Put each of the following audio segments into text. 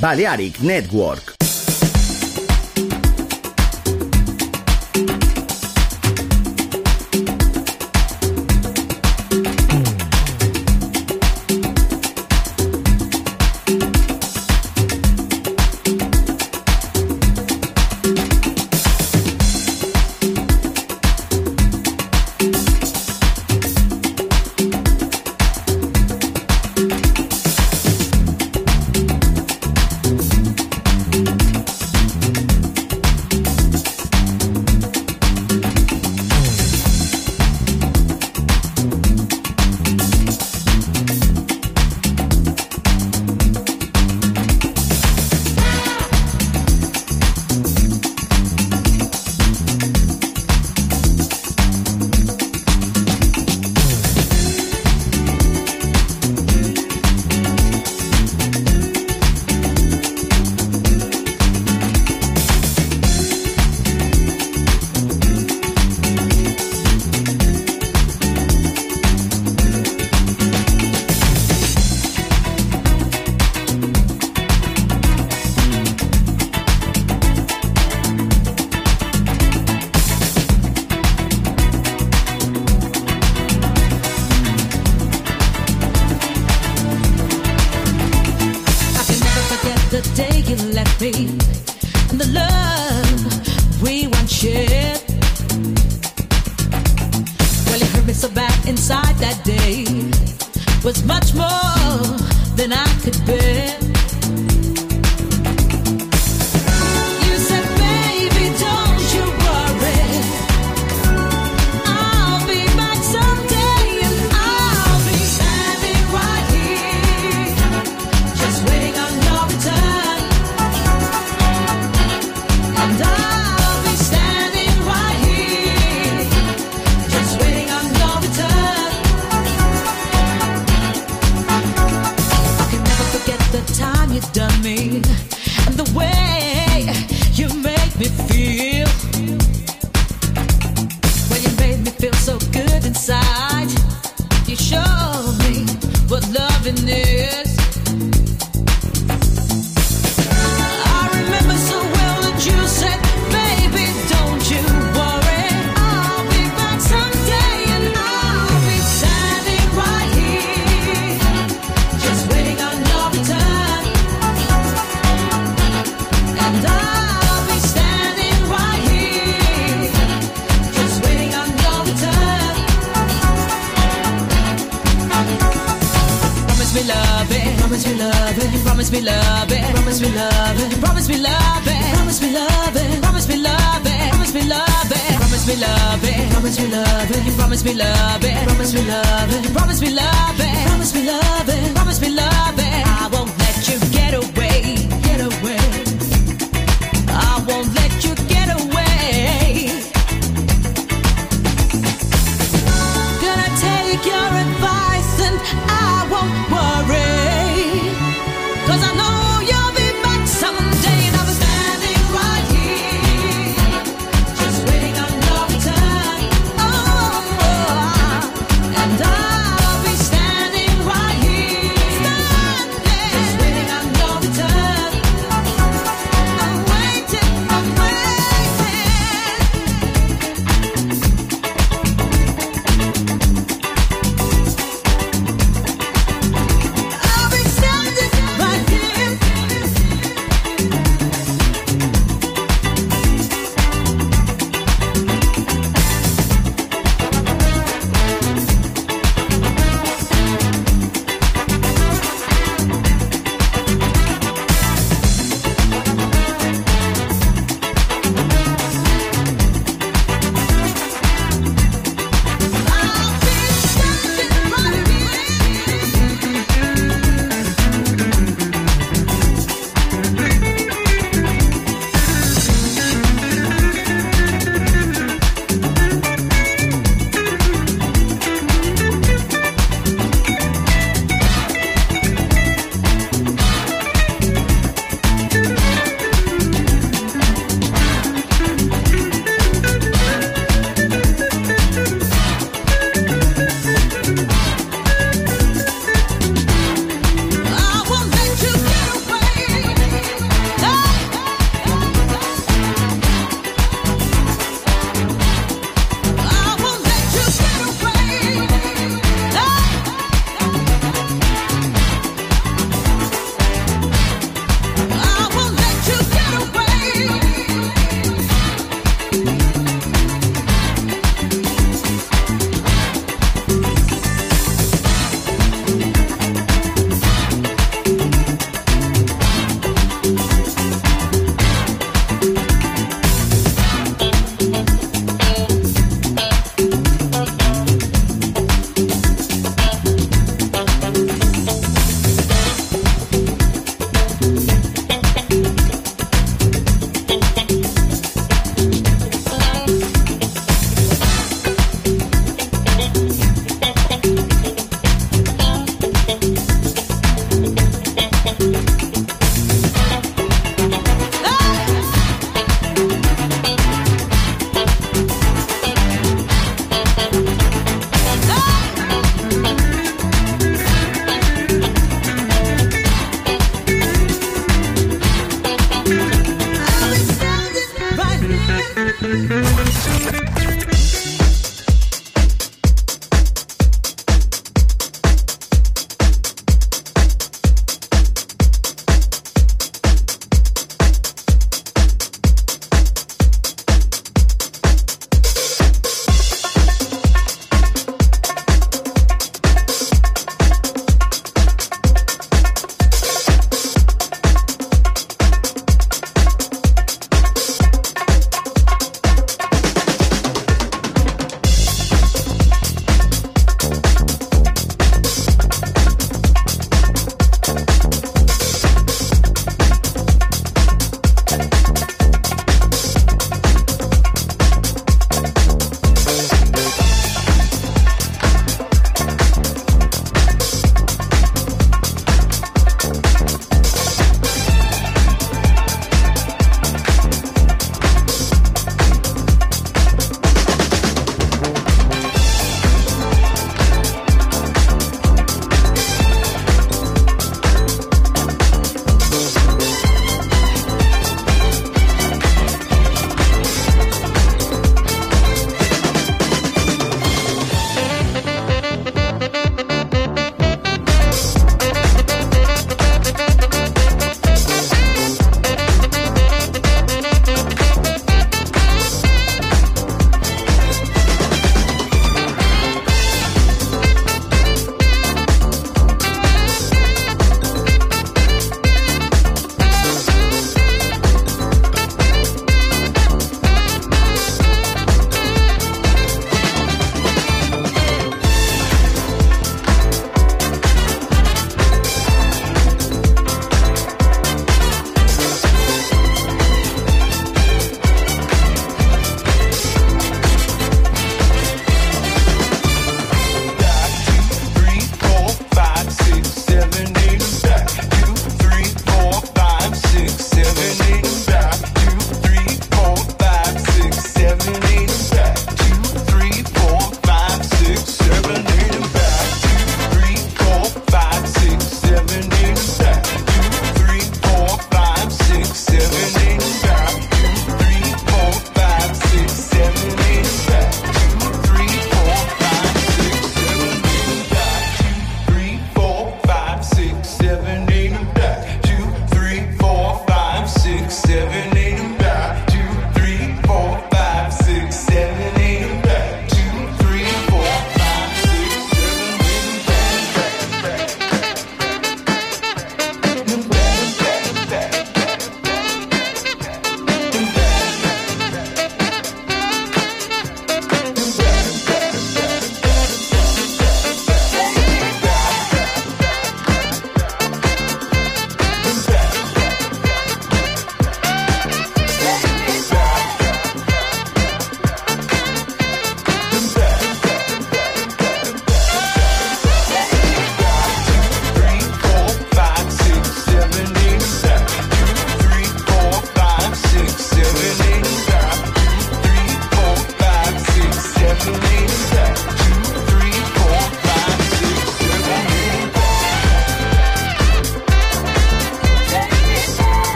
Balearic Network.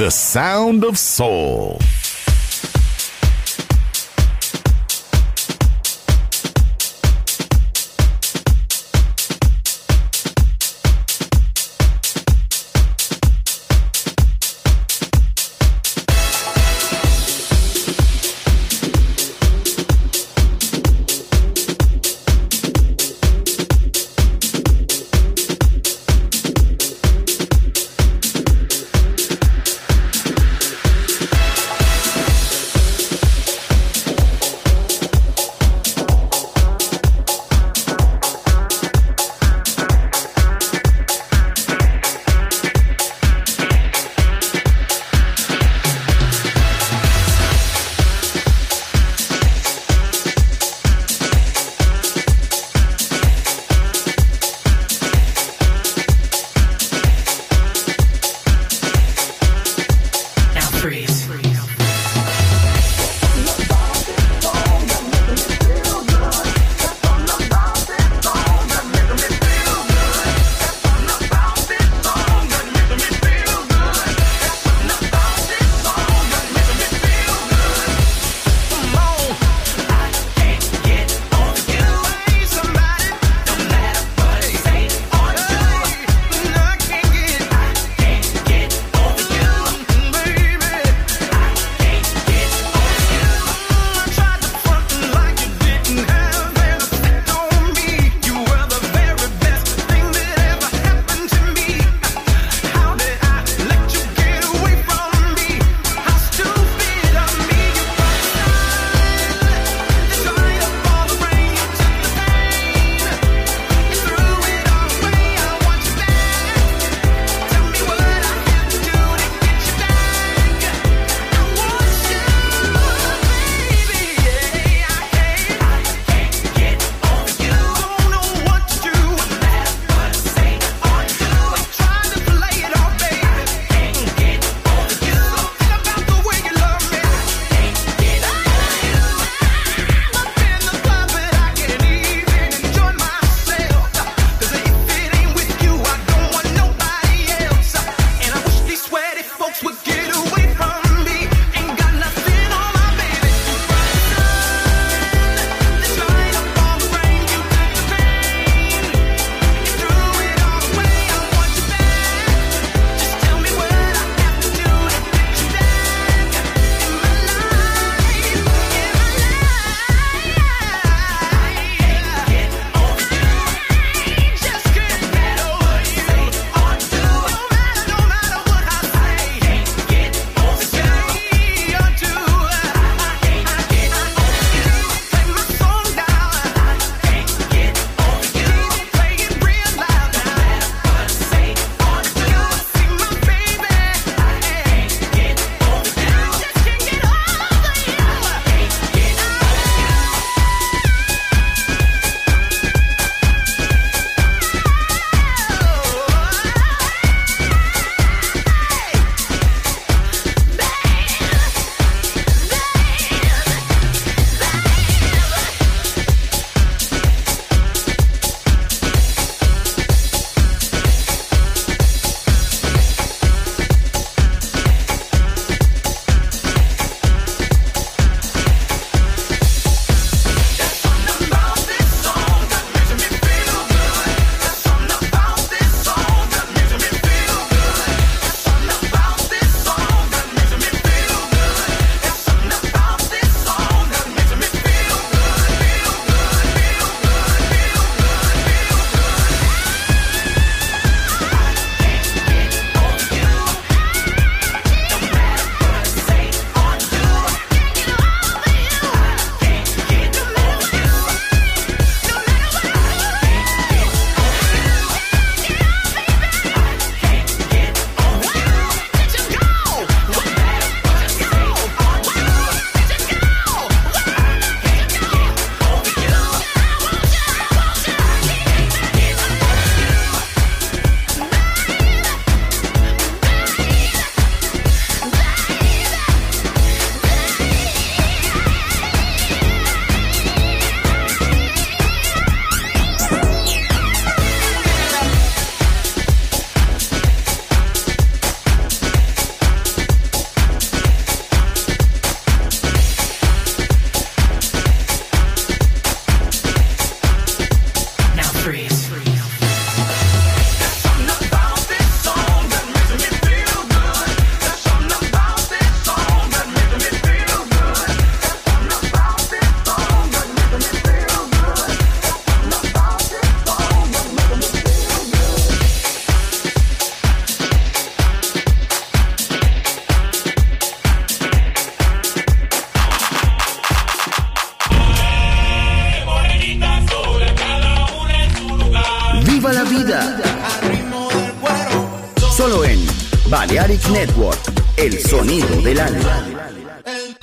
The sound of soul.